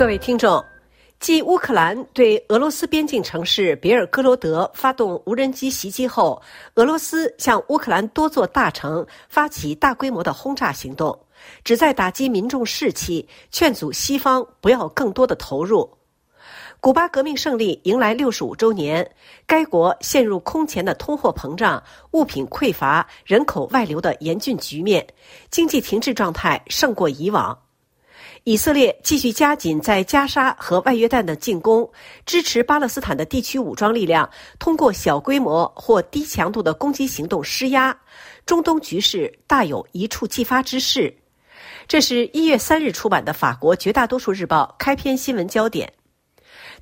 各位听众，继乌克兰对俄罗斯边境城市别尔哥罗德发动无人机袭击后，俄罗斯向乌克兰多座大城发起大规模的轰炸行动，旨在打击民众士气，劝阻西方不要更多的投入。古巴革命胜利迎来六十五周年，该国陷入空前的通货膨胀、物品匮乏、人口外流的严峻局面，经济停滞状态胜过以往。以色列继续加紧在加沙和外约旦的进攻，支持巴勒斯坦的地区武装力量通过小规模或低强度的攻击行动施压。中东局势大有一触即发之势。这是一月三日出版的法国绝大多数日报开篇新闻焦点。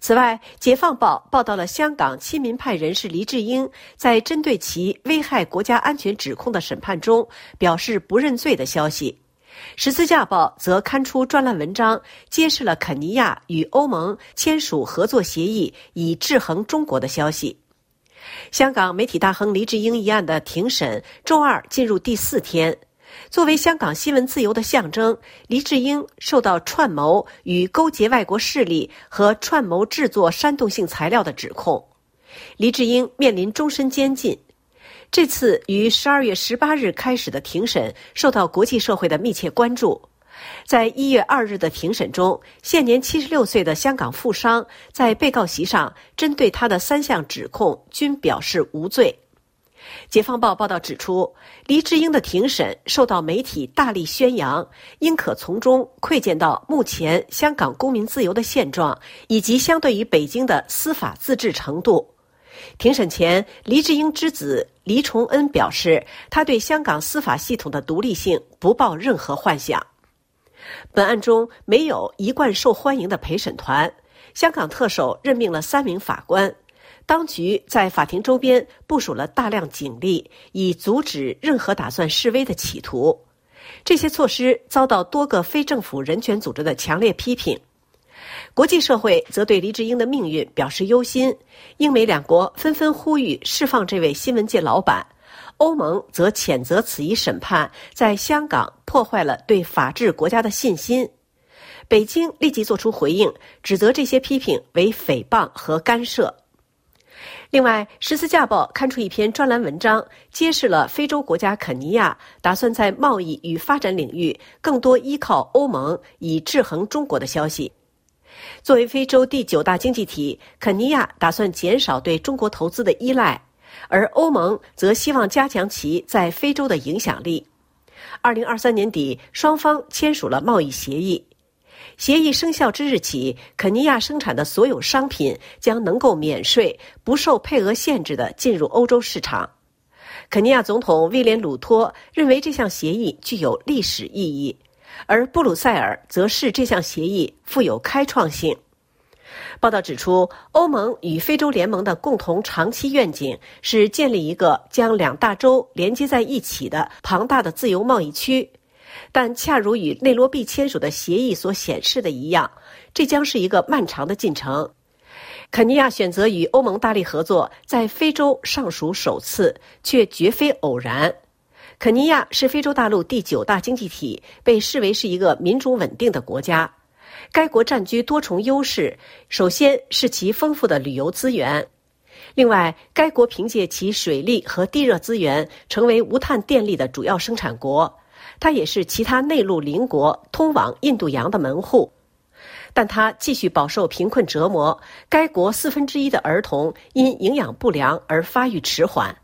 此外，《解放报》报道了香港亲民派人士黎智英在针对其危害国家安全指控的审判中表示不认罪的消息。《十字架报》则刊出专栏文章，揭示了肯尼亚与欧盟签署合作协议，以制衡中国的消息。香港媒体大亨黎智英一案的庭审周二进入第四天。作为香港新闻自由的象征，黎智英受到串谋与勾结外国势力和串谋制作煽动性材料的指控。黎智英面临终身监禁。这次于十二月十八日开始的庭审受到国际社会的密切关注。在一月二日的庭审中，现年七十六岁的香港富商在被告席上针对他的三项指控均表示无罪。解放报报道指出，黎智英的庭审受到媒体大力宣扬，应可从中窥见到目前香港公民自由的现状以及相对于北京的司法自治程度。庭审前，黎智英之子黎崇恩表示，他对香港司法系统的独立性不抱任何幻想。本案中没有一贯受欢迎的陪审团，香港特首任命了三名法官，当局在法庭周边部署了大量警力，以阻止任何打算示威的企图。这些措施遭到多个非政府人权组织的强烈批评。国际社会则对黎智英的命运表示忧心，英美两国纷纷呼吁释放这位新闻界老板，欧盟则谴责此一审判在香港破坏了对法治国家的信心。北京立即作出回应，指责这些批评为诽谤和干涉。另外，《十字架报》刊出一篇专栏文章，揭示了非洲国家肯尼亚打算在贸易与发展领域更多依靠欧盟以制衡中国的消息。作为非洲第九大经济体，肯尼亚打算减少对中国投资的依赖，而欧盟则希望加强其在非洲的影响力。二零二三年底，双方签署了贸易协议。协议生效之日起，肯尼亚生产的所有商品将能够免税、不受配额限制的进入欧洲市场。肯尼亚总统威廉·鲁托认为这项协议具有历史意义。而布鲁塞尔则视这项协议富有开创性。报道指出，欧盟与非洲联盟的共同长期愿景是建立一个将两大洲连接在一起的庞大的自由贸易区，但恰如与内罗毕签署的协议所显示的一样，这将是一个漫长的进程。肯尼亚选择与欧盟大力合作，在非洲尚属首次，却绝非偶然。肯尼亚是非洲大陆第九大经济体，被视为是一个民主稳定的国家。该国占据多重优势，首先是其丰富的旅游资源，另外，该国凭借其水利和地热资源，成为无碳电力的主要生产国。它也是其他内陆邻国通往印度洋的门户。但它继续饱受贫困折磨，该国四分之一的儿童因营养不良而发育迟缓。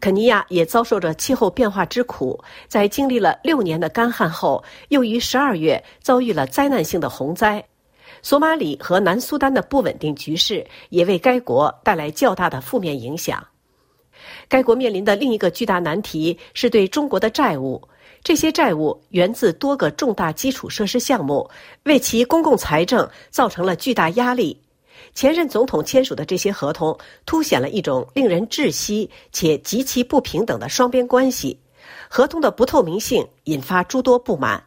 肯尼亚也遭受着气候变化之苦，在经历了六年的干旱后，又于十二月遭遇了灾难性的洪灾。索马里和南苏丹的不稳定局势也为该国带来较大的负面影响。该国面临的另一个巨大难题是对中国的债务，这些债务源自多个重大基础设施项目，为其公共财政造成了巨大压力。前任总统签署的这些合同，凸显了一种令人窒息且极其不平等的双边关系。合同的不透明性引发诸多不满。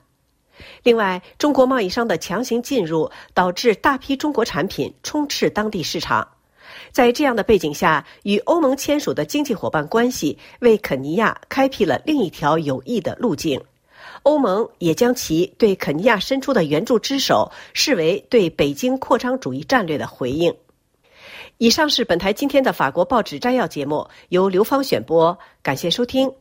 另外，中国贸易商的强行进入，导致大批中国产品充斥当地市场。在这样的背景下，与欧盟签署的经济伙伴关系为肯尼亚开辟了另一条有益的路径。欧盟也将其对肯尼亚伸出的援助之手视为对北京扩张主义战略的回应。以上是本台今天的法国报纸摘要节目，由刘芳选播，感谢收听。